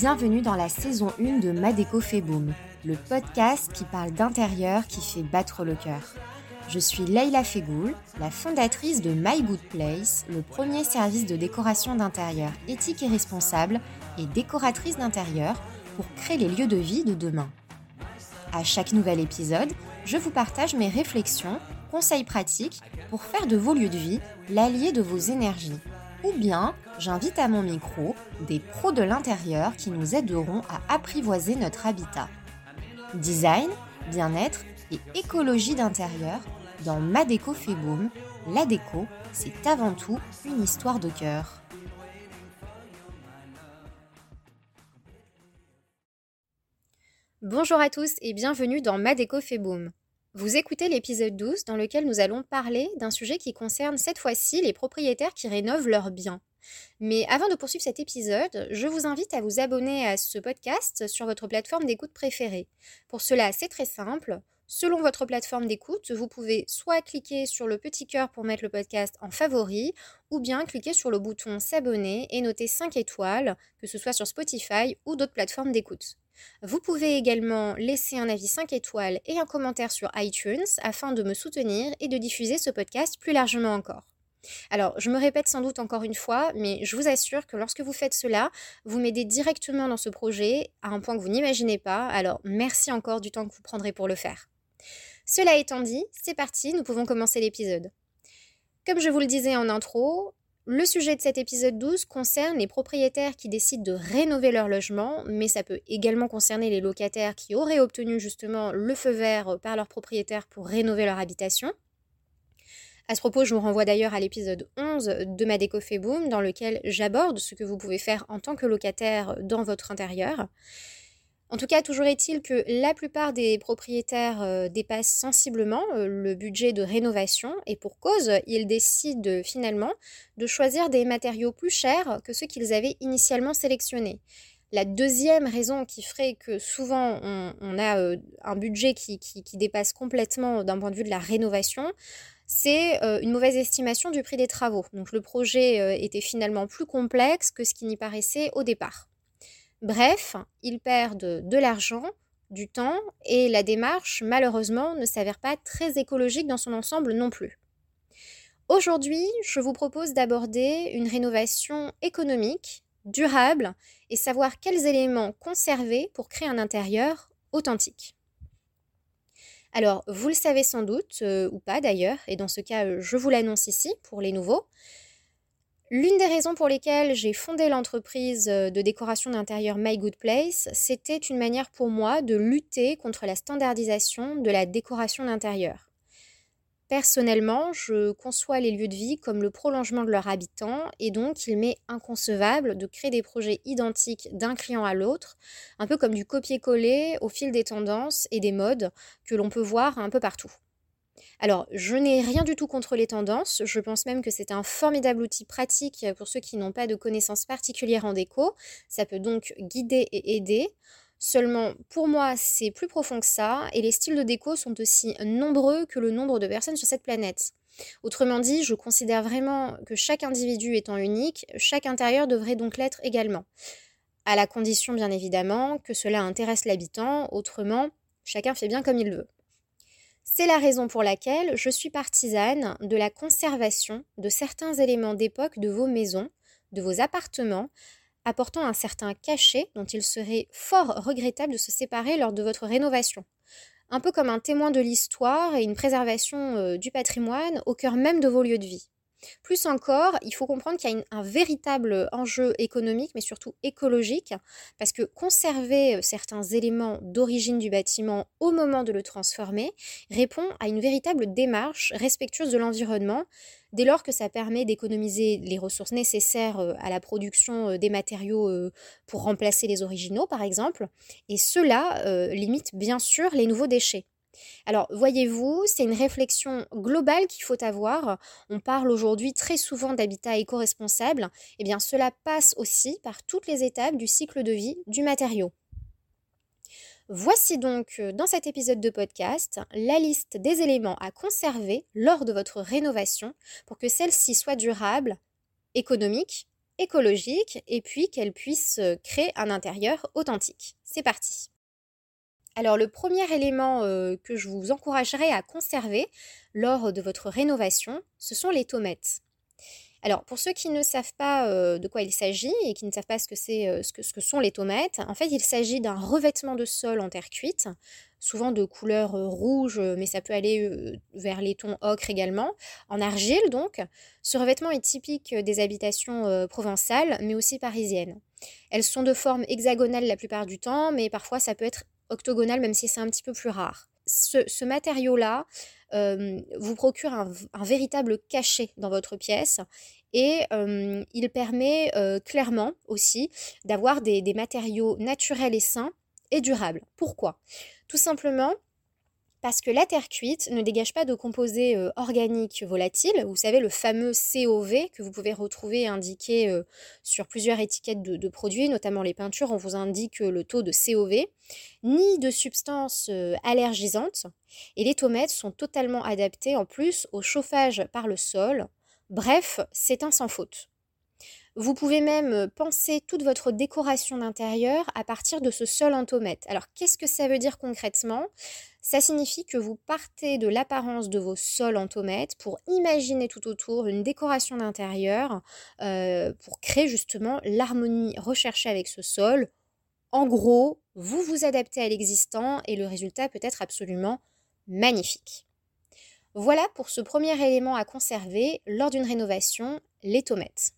Bienvenue dans la saison 1 de Madeco fait boom, le podcast qui parle d'intérieur qui fait battre le cœur. Je suis Leila Fegoul, la fondatrice de My Good Place, le premier service de décoration d'intérieur éthique et responsable et décoratrice d'intérieur pour créer les lieux de vie de demain. À chaque nouvel épisode, je vous partage mes réflexions, conseils pratiques pour faire de vos lieux de vie l'allié de vos énergies ou bien j'invite à mon micro des pros de l'intérieur qui nous aideront à apprivoiser notre habitat. Design, bien-être et écologie d'intérieur dans Ma déco. La déco, c'est avant tout une histoire de cœur. Bonjour à tous et bienvenue dans Ma déco. Vous écoutez l'épisode 12 dans lequel nous allons parler d'un sujet qui concerne cette fois-ci les propriétaires qui rénovent leurs biens. Mais avant de poursuivre cet épisode, je vous invite à vous abonner à ce podcast sur votre plateforme d'écoute préférée. Pour cela, c'est très simple. Selon votre plateforme d'écoute, vous pouvez soit cliquer sur le petit cœur pour mettre le podcast en favori, ou bien cliquer sur le bouton s'abonner et noter 5 étoiles, que ce soit sur Spotify ou d'autres plateformes d'écoute. Vous pouvez également laisser un avis 5 étoiles et un commentaire sur iTunes afin de me soutenir et de diffuser ce podcast plus largement encore. Alors, je me répète sans doute encore une fois, mais je vous assure que lorsque vous faites cela, vous m'aidez directement dans ce projet à un point que vous n'imaginez pas, alors merci encore du temps que vous prendrez pour le faire. Cela étant dit, c'est parti, nous pouvons commencer l'épisode. Comme je vous le disais en intro, le sujet de cet épisode 12 concerne les propriétaires qui décident de rénover leur logement, mais ça peut également concerner les locataires qui auraient obtenu justement le feu vert par leur propriétaire pour rénover leur habitation. À ce propos, je vous renvoie d'ailleurs à l'épisode 11 de ma déco boom dans lequel j'aborde ce que vous pouvez faire en tant que locataire dans votre intérieur. En tout cas, toujours est-il que la plupart des propriétaires euh, dépassent sensiblement euh, le budget de rénovation et pour cause, ils décident finalement de choisir des matériaux plus chers que ceux qu'ils avaient initialement sélectionnés. La deuxième raison qui ferait que souvent on, a euh, un budget qui, dépasse complètement d'un point de vue de la rénovation, c'est une mauvaise estimation du prix des travaux. Donc le projet était finalement plus complexe que ce qui n'y paraissait au départ. Bref, ils perdent de l'argent, du temps et la démarche, malheureusement, ne s'avère pas très écologique dans son ensemble non plus. Aujourd'hui, je vous propose d'aborder une rénovation économique, durable et savoir quels éléments conserver pour créer un intérieur authentique. Alors, vous le savez sans doute, euh, ou pas d'ailleurs, et dans ce cas, je vous l'annonce ici pour les nouveaux, L'une des raisons pour lesquelles j'ai fondé l'entreprise euh, de décoration d'intérieur My Good Place, c'était une manière pour moi de lutter contre la standardisation de la décoration d'intérieur. Personnellement, je conçois les lieux de vie comme le prolongement de leurs habitants et donc il m'est inconcevable de créer des projets identiques d'un client à l'autre, un peu comme du copier-coller au fil des tendances et des modes que l'on peut voir un peu partout. Alors, je n'ai rien du tout contre les tendances. Je pense même que c'est un formidable outil pratique pour ceux qui n'ont pas de connaissances particulières en déco. Ça peut donc guider et aider. Seulement, pour moi, c'est plus profond que ça, et les styles de déco sont aussi nombreux que le nombre de personnes sur cette planète. Autrement dit, je considère vraiment que chaque individu étant unique, chaque intérieur devrait donc l'être également. À la condition, bien évidemment, que cela intéresse l'habitant, autrement, chacun fait bien comme il veut. C'est la raison pour laquelle je suis partisane de la conservation de certains éléments d'époque de vos maisons, de vos appartements, apportant un certain cachet dont il serait fort regrettable de se séparer lors de votre rénovation. Un peu comme un témoin de l'histoire et une préservation euh, du patrimoine au cœur même de vos lieux de vie. Plus encore, il faut comprendre qu'il y a un véritable enjeu économique, mais surtout écologique, parce que conserver euh, certains éléments d'origine du bâtiment au moment de le transformer répond à une véritable démarche respectueuse de l'environnement, dès lors que ça permet d'économiser les ressources nécessaires euh, à la production euh, des matériaux pour remplacer les originaux, par exemple, et cela limite bien sûr les nouveaux déchets. Alors, voyez-vous, c'est une réflexion globale qu'il faut avoir. On parle aujourd'hui très souvent d'habitat éco-responsable. Eh bien, cela passe aussi par toutes les étapes du cycle de vie du matériau. Voici donc euh, dans cet épisode de podcast la liste des éléments à conserver lors de votre rénovation pour que celle-ci soit durable, économique écologique et puis qu'elle puisse créer un intérieur authentique. C'est parti. Alors le premier élément que je vous encouragerais à conserver lors de votre rénovation, ce sont les tomates. Alors, pour ceux qui ne savent pas euh, de quoi il s'agit et qui ne savent pas ce que, euh, ce, que, ce que sont les tomates, en fait, il s'agit d'un revêtement de sol en terre cuite, souvent de couleur euh, rouge, mais ça peut aller vers les tons ocre également, en argile donc. Ce revêtement est typique des habitations provençales, mais aussi parisiennes. Elles sont de forme hexagonale la plupart du temps, mais parfois ça peut être octogonal, même si c'est un petit peu plus rare. Ce, matériau-là vous procure un, véritable cachet dans votre pièce et il permet clairement aussi d'avoir des, matériaux naturels et sains et durables. Pourquoi? Tout simplement parce que la terre cuite ne dégage pas de composés euh, organiques volatiles, vous savez le fameux COV que vous pouvez retrouver indiqué euh, sur plusieurs étiquettes de, produits, notamment les peintures, on vous indique euh, le taux de COV, ni de substances allergisantes, et les tomates sont totalement adaptées en plus au chauffage par le sol. Bref, c'est un sans faute. Vous pouvez même penser toute votre décoration d'intérieur à partir de ce sol en tomate. Alors qu'est-ce que ça veut dire concrètement? Ça signifie que vous partez de l'apparence de vos sols en tomate pour imaginer tout autour une décoration d'intérieur pour créer justement l'harmonie recherchée avec ce sol. En gros, vous vous adaptez à l'existant et le résultat peut être absolument magnifique. Voilà pour ce premier élément à conserver lors d'une rénovation, les tomates.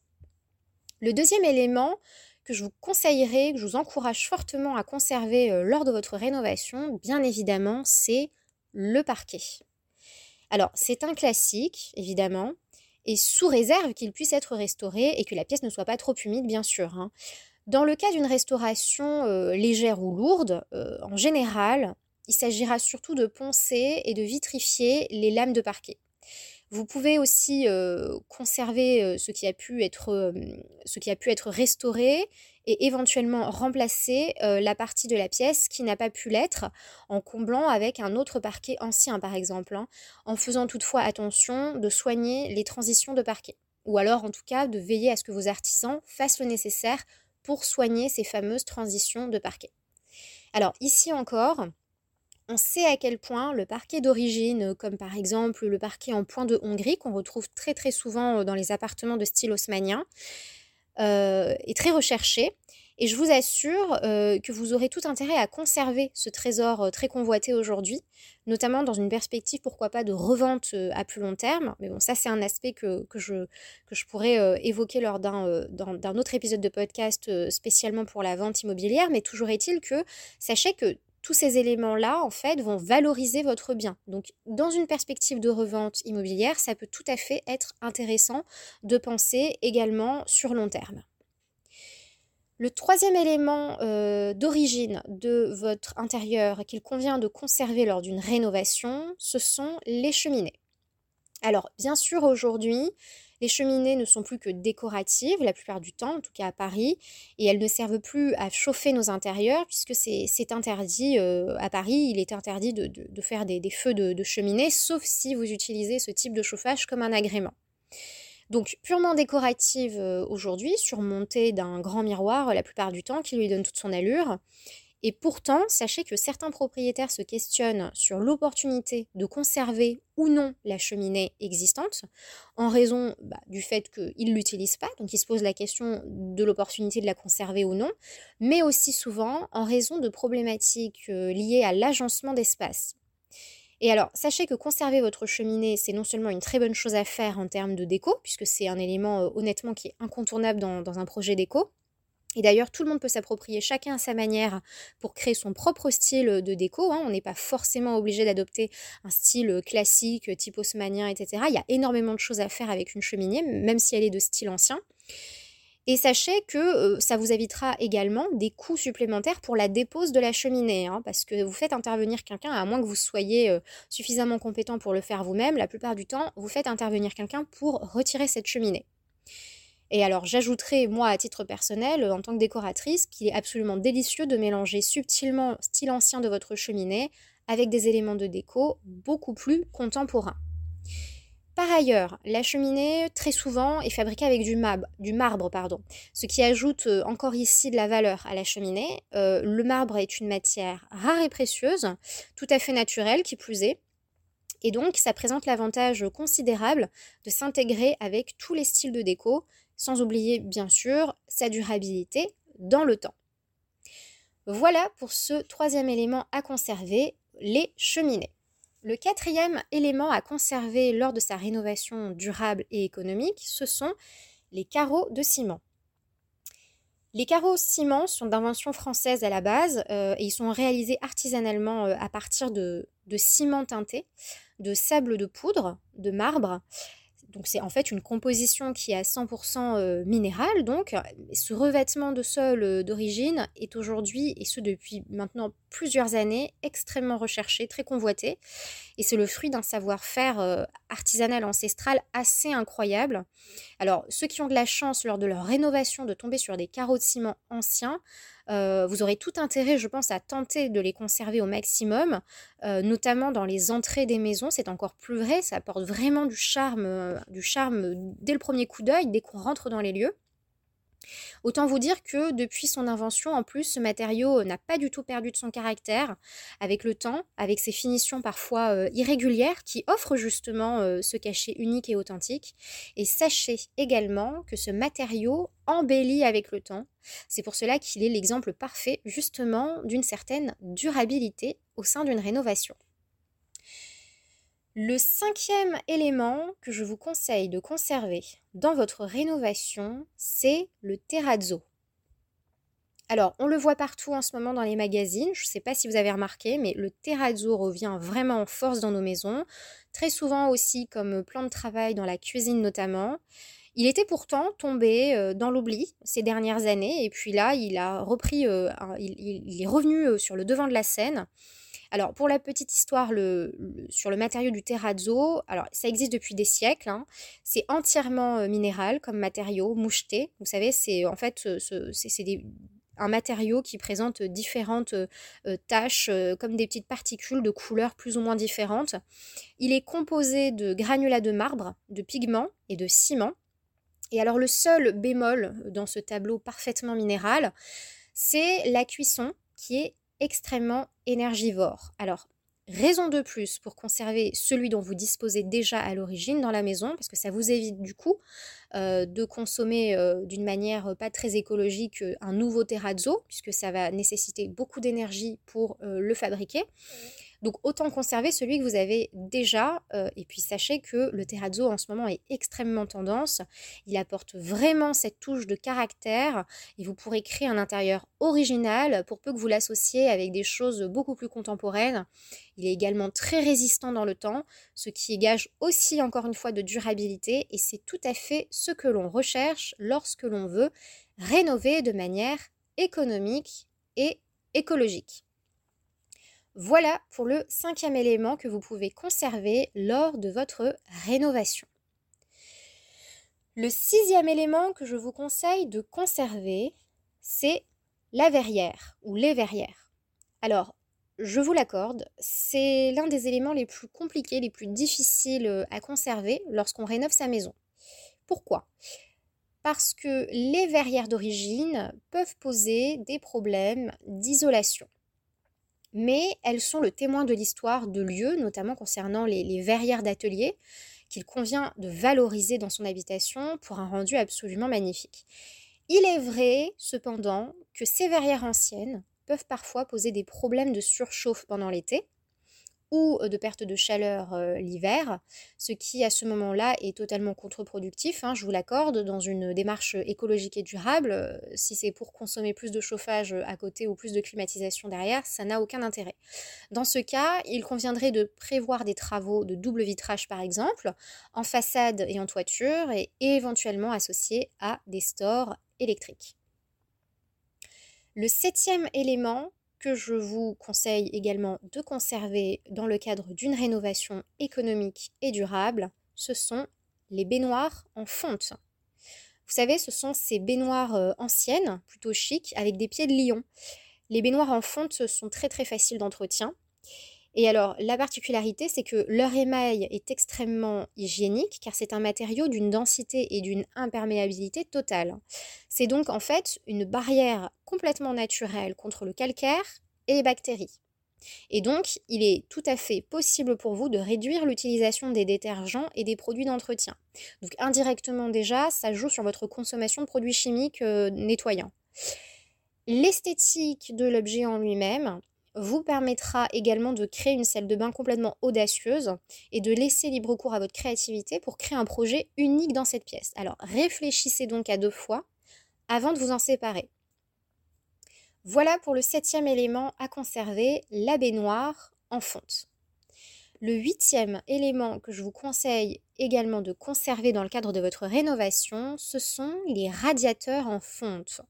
Le deuxième élément que je vous conseillerais, que je vous encourage fortement à conserver euh, lors de votre rénovation, bien évidemment, c'est le parquet. Alors, c'est un classique, évidemment, et sous réserve qu'il puisse être restauré et que la pièce ne soit pas trop humide, bien sûr. Hein. Dans le cas d'une restauration euh, légère ou lourde, euh, en général, il s'agira surtout de poncer et de vitrifier les lames de parquet. Vous pouvez aussi conserver ce, qui a pu être, ce qui a pu être restauré et éventuellement remplacer la partie de la pièce qui n'a pas pu l'être en comblant avec un autre parquet ancien par exemple, hein, en faisant toutefois attention de soigner les transitions de parquet. Ou alors en tout cas de veiller à ce que vos artisans fassent le nécessaire pour soigner ces fameuses transitions de parquet. Alors ici encore, on sait à quel point le parquet d'origine, comme par exemple le parquet en point de Hongrie, qu'on retrouve très très souvent euh, dans les appartements de style haussmanien, euh, est très recherché. Et je vous assure euh, que vous aurez tout intérêt à conserver ce trésor très convoité aujourd'hui, notamment dans une perspective, pourquoi pas, de revente à plus long terme. Mais bon, ça, c'est un aspect que, je, que je pourrais évoquer lors d'un autre épisode de podcast spécialement pour la vente immobilière. Mais toujours est-il que sachez que tous ces éléments-là, en fait, vont valoriser votre bien. Donc, dans une perspective de revente immobilière, ça peut tout à fait être intéressant de penser également sur long terme. Le troisième élément euh, d'origine de votre intérieur qu'il convient de conserver lors d'une rénovation, ce sont les cheminées. Alors, bien sûr, aujourd'hui, les cheminées ne sont plus que décoratives la plupart du temps, en tout cas à Paris, et elles ne servent plus à chauffer nos intérieurs puisque c'est interdit euh, à Paris, il est interdit de, faire des, feux de, cheminée, sauf si vous utilisez ce type de chauffage comme un agrément. Donc purement décorative euh, aujourd'hui, surmontée d'un grand miroir la plupart du temps qui lui donne toute son allure. Et pourtant, sachez que certains propriétaires se questionnent sur l'opportunité de conserver ou non la cheminée existante, en raison bah, du fait qu'ils ne l'utilisent pas, donc ils se posent la question de l'opportunité de la conserver ou non, mais aussi souvent en raison de problématiques euh, liées à l'agencement d'espace. Et alors, sachez que conserver votre cheminée, c'est non seulement une très bonne chose à faire en termes de déco, puisque c'est un élément euh, honnêtement qui est incontournable dans un projet déco, et d'ailleurs, tout le monde peut s'approprier chacun à sa manière pour créer son propre style de déco. Hein. On n'est pas forcément obligé d'adopter un style classique, type haussmanien, etc. Il y a énormément de choses à faire avec une cheminée, même si elle est de style ancien. Et sachez que euh, ça vous évitera également des coûts supplémentaires pour la dépose de la cheminée, hein, parce que vous faites intervenir quelqu'un, à moins que vous soyez euh, suffisamment compétent pour le faire vous-même, la plupart du temps, vous faites intervenir quelqu'un pour retirer cette cheminée. Et alors j'ajouterai, moi, à titre personnel, en tant que décoratrice, qu'il est absolument délicieux de mélanger subtilement style ancien de votre cheminée avec des éléments de déco beaucoup plus contemporains. Par ailleurs, la cheminée, très souvent, est fabriquée avec du, marbre, ce qui ajoute euh, encore ici de la valeur à la cheminée. Euh, le marbre est une matière rare et précieuse, tout à fait naturelle qui plus est, et donc ça présente l'avantage considérable de s'intégrer avec tous les styles de déco, sans oublier bien sûr sa durabilité dans le temps. Voilà pour ce troisième élément à conserver, les cheminées. Le quatrième élément à conserver lors de sa rénovation durable et économique, ce sont les carreaux de ciment. Les carreaux ciment sont d'invention française à la base euh, et ils sont réalisés artisanalement euh, à partir de, de ciment teinté, de sable de poudre, de marbre donc c'est en fait une composition qui est à 100% euh, minérale. Donc ce revêtement de sol euh, d'origine est aujourd'hui, et ce depuis maintenant plusieurs années, extrêmement recherché, très convoité. Et c'est le fruit d'un savoir-faire euh, artisanal ancestral assez incroyable. Alors ceux qui ont de la chance lors de leur rénovation de tomber sur des carreaux de ciment anciens, euh, vous aurez tout intérêt, je pense, à tenter de les conserver au maximum, euh, notamment dans les entrées des maisons. C'est encore plus vrai, ça apporte vraiment du charme, euh, du charme dès le premier coup d'œil, dès qu'on rentre dans les lieux. Autant vous dire que depuis son invention, en plus, ce matériau n'a pas du tout perdu de son caractère avec le temps, avec ses finitions parfois euh, irrégulières qui offrent justement euh, ce cachet unique et authentique. Et sachez également que ce matériau embellit avec le temps. C'est pour cela qu'il est l'exemple parfait justement d'une certaine durabilité au sein d'une rénovation. Le cinquième élément que je vous conseille de conserver dans votre rénovation, c'est le terrazzo. Alors, on le voit partout en ce moment dans les magazines. Je ne sais pas si vous avez remarqué, mais le terrazzo revient vraiment en force dans nos maisons. Très souvent aussi comme plan de travail dans la cuisine notamment. Il était pourtant tombé euh, dans l'oubli ces dernières années, et puis là, il a repris, euh, il, est revenu euh, sur le devant de la scène. Alors, pour la petite histoire, sur le matériau du terrazzo, ça existe depuis des siècles. Hein. C'est entièrement euh, minéral comme matériau, moucheté. Vous savez, c'est en fait un matériau qui présente différentes euh, taches, euh, comme des petites particules de couleurs plus ou moins différentes. Il est composé de granulats de marbre, de pigments et de ciment. Et alors le seul bémol dans ce tableau parfaitement minéral, c'est la cuisson qui est extrêmement énergivore. Alors, raison de plus pour conserver celui dont vous disposez déjà à l'origine dans la maison, parce que ça vous évite du coup euh, de consommer euh, d'une manière pas très écologique euh, un nouveau terrazzo, puisque ça va nécessiter beaucoup d'énergie pour le fabriquer. Donc autant conserver celui que vous avez déjà. Euh, et puis sachez que le terrazzo en ce moment est extrêmement tendance. Il apporte vraiment cette touche de caractère et vous pourrez créer un intérieur original pour peu que vous l'associez avec des choses beaucoup plus contemporaines. Il est également très résistant dans le temps, ce qui gage aussi encore une fois de durabilité et c'est tout à fait ce que l'on recherche lorsque l'on veut rénover de manière économique et écologique. Voilà pour le cinquième élément que vous pouvez conserver lors de votre rénovation. Le sixième élément que je vous conseille de conserver, c'est la verrière ou les verrières. Alors, je vous l'accorde, c'est l'un des éléments les plus compliqués, les plus difficiles à conserver lorsqu'on rénove sa maison. Pourquoi? Parce que les verrières d'origine peuvent poser des problèmes d'isolation mais elles sont le témoin de l'histoire de lieux, notamment concernant les, verrières d'atelier, qu'il convient de valoriser dans son habitation pour un rendu absolument magnifique. Il est vrai, cependant, que ces verrières anciennes peuvent parfois poser des problèmes de surchauffe pendant l'été, ou euh, de perte de chaleur euh, l'hiver, ce qui à ce moment-là est totalement contre-productif, hein, je vous l'accorde, dans une démarche écologique et durable. Euh, si c'est pour consommer plus de chauffage à côté ou plus de climatisation derrière, ça n'a aucun intérêt. Dans ce cas, il conviendrait de prévoir des travaux de double vitrage par exemple, en façade et en toiture, et éventuellement associés à des stores électriques. Le septième élément que je vous conseille également de conserver dans le cadre d'une rénovation économique et durable, ce sont les baignoires en fonte. Vous savez, ce sont ces baignoires euh, anciennes, plutôt chic, avec des pieds de lion. Les baignoires en fonte sont très très faciles d'entretien Et alors, la particularité, c'est que leur émail est extrêmement hygiénique car c'est un matériau d'une densité et d'une imperméabilité totale. C'est donc en fait une barrière complètement naturelle contre le calcaire et les bactéries. Et donc, il est tout à fait possible pour vous de réduire l'utilisation des détergents et des produits d'entretien. Donc, indirectement déjà, ça joue sur votre consommation de produits chimiques euh, nettoyants. L'esthétique de l'objet en lui-même vous permettra également de créer une salle de bain complètement audacieuse et de laisser libre cours à votre créativité pour créer un projet unique dans cette pièce. Alors réfléchissez donc à deux fois avant de vous en séparer. Voilà pour le septième élément à conserver, la baignoire en fonte. Le huitième élément que je vous conseille également de conserver dans le cadre de votre rénovation, ce sont les radiateurs en fonte.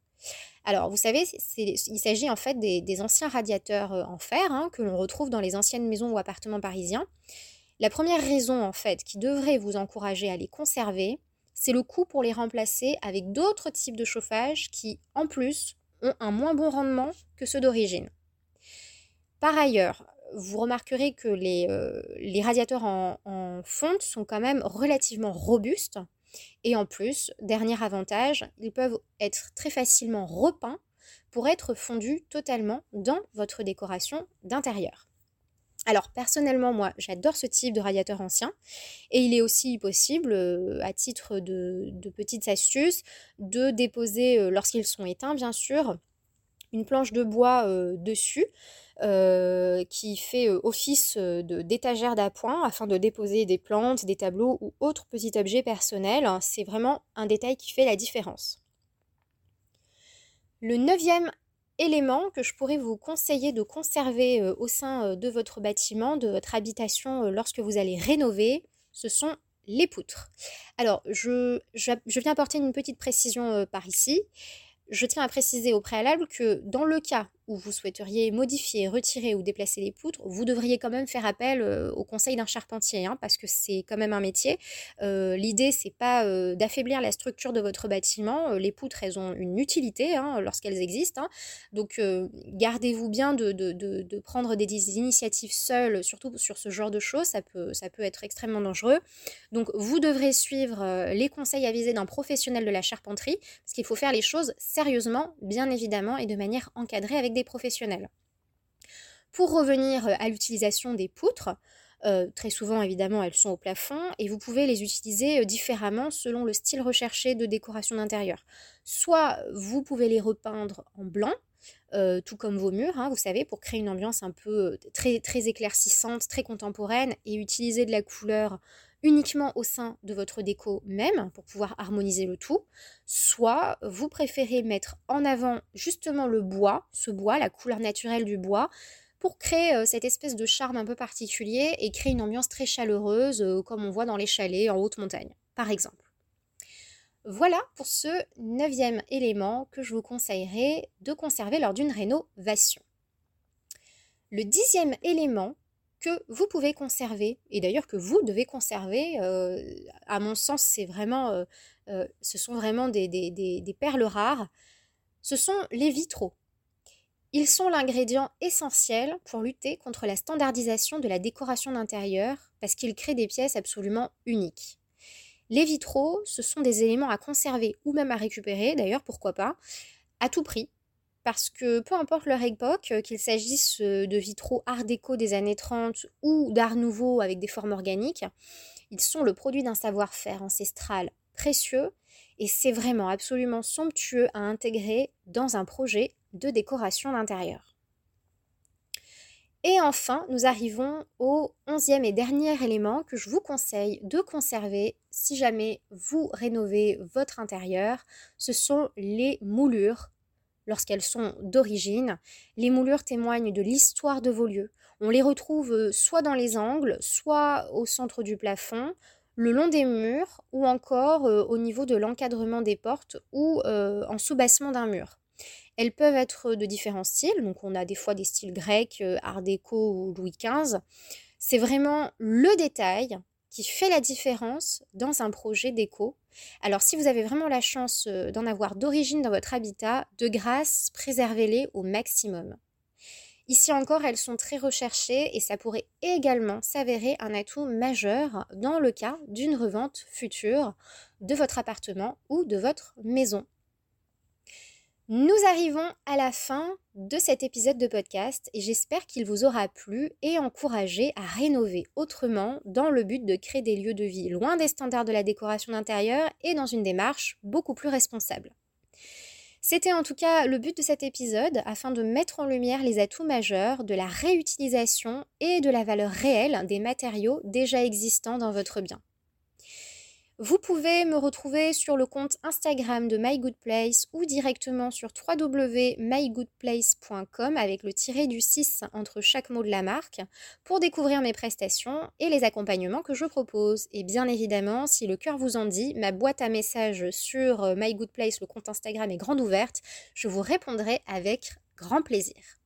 Alors, vous savez, il s'agit en fait des, anciens radiateurs euh, en fer hein, que l'on retrouve dans les anciennes maisons ou appartements parisiens. La première raison en fait qui devrait vous encourager à les conserver, c'est le coût pour les remplacer avec d'autres types de chauffage qui, en plus, ont un moins bon rendement que ceux d'origine. Par ailleurs, vous remarquerez que les, euh, radiateurs en, fonte sont quand même relativement robustes. Et en plus, dernier avantage, ils peuvent être très facilement repeints pour être fondus totalement dans votre décoration d'intérieur. Alors personnellement, moi, j'adore ce type de radiateur ancien et il est aussi possible, euh, à titre de, petites astuces, de déposer, euh, lorsqu'ils sont éteints bien sûr, une planche de bois euh, dessus qui fait office d'étagère d'appoint afin de déposer des plantes, des tableaux ou autres petits objets personnels. C'est vraiment un détail qui fait la différence. Le neuvième éléments que je pourrais vous conseiller de conserver euh, au sein euh, de votre bâtiment, de votre habitation euh, lorsque vous allez rénover, ce sont les poutres. Alors, je, je, viens apporter une petite précision par ici. Je tiens à préciser au préalable que dans le cas vous souhaiteriez modifier, retirer ou déplacer les poutres, vous devriez quand même faire appel euh, au conseil d'un charpentier, hein, parce que c'est quand même un métier. Euh, L'idée, c'est pas euh, d'affaiblir la structure de votre bâtiment. Les poutres, elles ont une utilité hein, lorsqu'elles existent. Hein. Donc, gardez-vous bien de, prendre des initiatives seules, surtout sur ce genre de choses. Ça peut être extrêmement dangereux. Donc, vous devrez suivre les conseils avisés d'un professionnel de la charpenterie, parce qu'il faut faire les choses sérieusement, bien évidemment, et de manière encadrée avec des professionnels. Pour revenir euh, à l'utilisation des poutres, euh, très souvent évidemment elles sont au plafond et vous pouvez les utiliser euh, différemment selon le style recherché de décoration d'intérieur. Soit vous pouvez les repeindre en blanc, tout comme vos murs, hein, vous savez, pour créer une ambiance un peu très, très éclaircissante, très contemporaine et utiliser de la couleur uniquement au sein de votre déco même pour pouvoir harmoniser le tout, soit vous préférez mettre en avant justement le bois, ce bois, la couleur naturelle du bois, pour créer euh, cette espèce de charme un peu particulier et créer une ambiance très chaleureuse euh, comme on voit dans les chalets en haute montagne, par exemple. Voilà pour ce neuvième élément que je vous conseillerais de conserver lors d'une rénovation. Le dixième élément que vous pouvez conserver, et d'ailleurs que vous devez conserver. Euh, à mon sens, c'est vraiment, euh, euh, ce sont vraiment des, des, perles rares. Ce sont les vitraux. Ils sont l'ingrédient essentiel pour lutter contre la standardisation de la décoration d'intérieur parce qu'ils créent des pièces absolument uniques. Les vitraux, ce sont des éléments à conserver ou même à récupérer, d'ailleurs pourquoi pas, à tout prix, parce que peu importe leur époque, euh, qu'il s'agisse euh, de vitraux art déco des années 30 ou d'art nouveau avec des formes organiques, ils sont le produit d'un savoir-faire ancestral précieux et c'est vraiment absolument somptueux à intégrer dans un projet de décoration d'intérieur. Et enfin, nous arrivons au onzième et dernier élément que je vous conseille de conserver si jamais vous rénovez votre intérieur. Ce sont les moulures lorsqu'elles sont d'origine. Les moulures témoignent de l'histoire de vos lieux. On les retrouve euh, soit dans les angles, soit au centre du plafond, le long des murs ou encore euh, au niveau de l'encadrement des portes ou euh, en sous-bassement d'un mur. Elles peuvent être de différents styles, donc on a des fois des styles grecs, art déco ou Louis XV. C'est vraiment le détail qui fait la différence dans un projet déco. Alors si vous avez vraiment la chance euh, d'en avoir d'origine dans votre habitat, de grâce, préservez-les au maximum. Ici encore, elles sont très recherchées et ça pourrait également s'avérer un atout majeur dans le cas d'une revente future de votre appartement ou de votre maison. Nous arrivons à la fin de cet épisode de podcast et j'espère qu'il vous aura plu et encouragé à rénover autrement dans le but de créer des lieux de vie loin des standards de la décoration d'intérieur et dans une démarche beaucoup plus responsable. C'était en tout cas le but de cet épisode afin de mettre en lumière les atouts majeurs de la réutilisation et de la valeur réelle des matériaux déjà existants dans votre bien. Vous pouvez me retrouver sur le compte Instagram de My Good Place ou directement sur www.mygoodplace.com avec le tiré du 6 entre chaque mot de la marque pour découvrir mes prestations et les accompagnements que je propose. Et bien évidemment, si le cœur vous en dit, ma boîte à messages sur euh, My Good Place, le compte Instagram est grande ouverte. Je vous répondrai avec grand plaisir.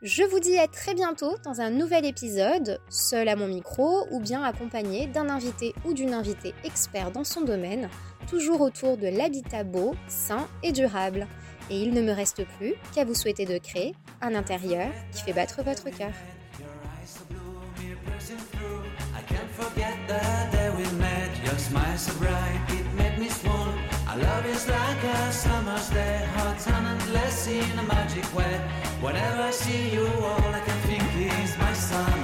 Je vous dis à très bientôt dans un nouvel épisode, seul à mon micro ou bien accompagné d'un invité ou d'une invitée expert dans son domaine, toujours autour de l'habitat beau, sain et durable. Et il ne me reste plus qu'à vous souhaiter de créer un intérieur qui fait battre votre cœur. Love is like a summer's day, hot and endless in a magic way. Whenever I see you, all I can think is my son.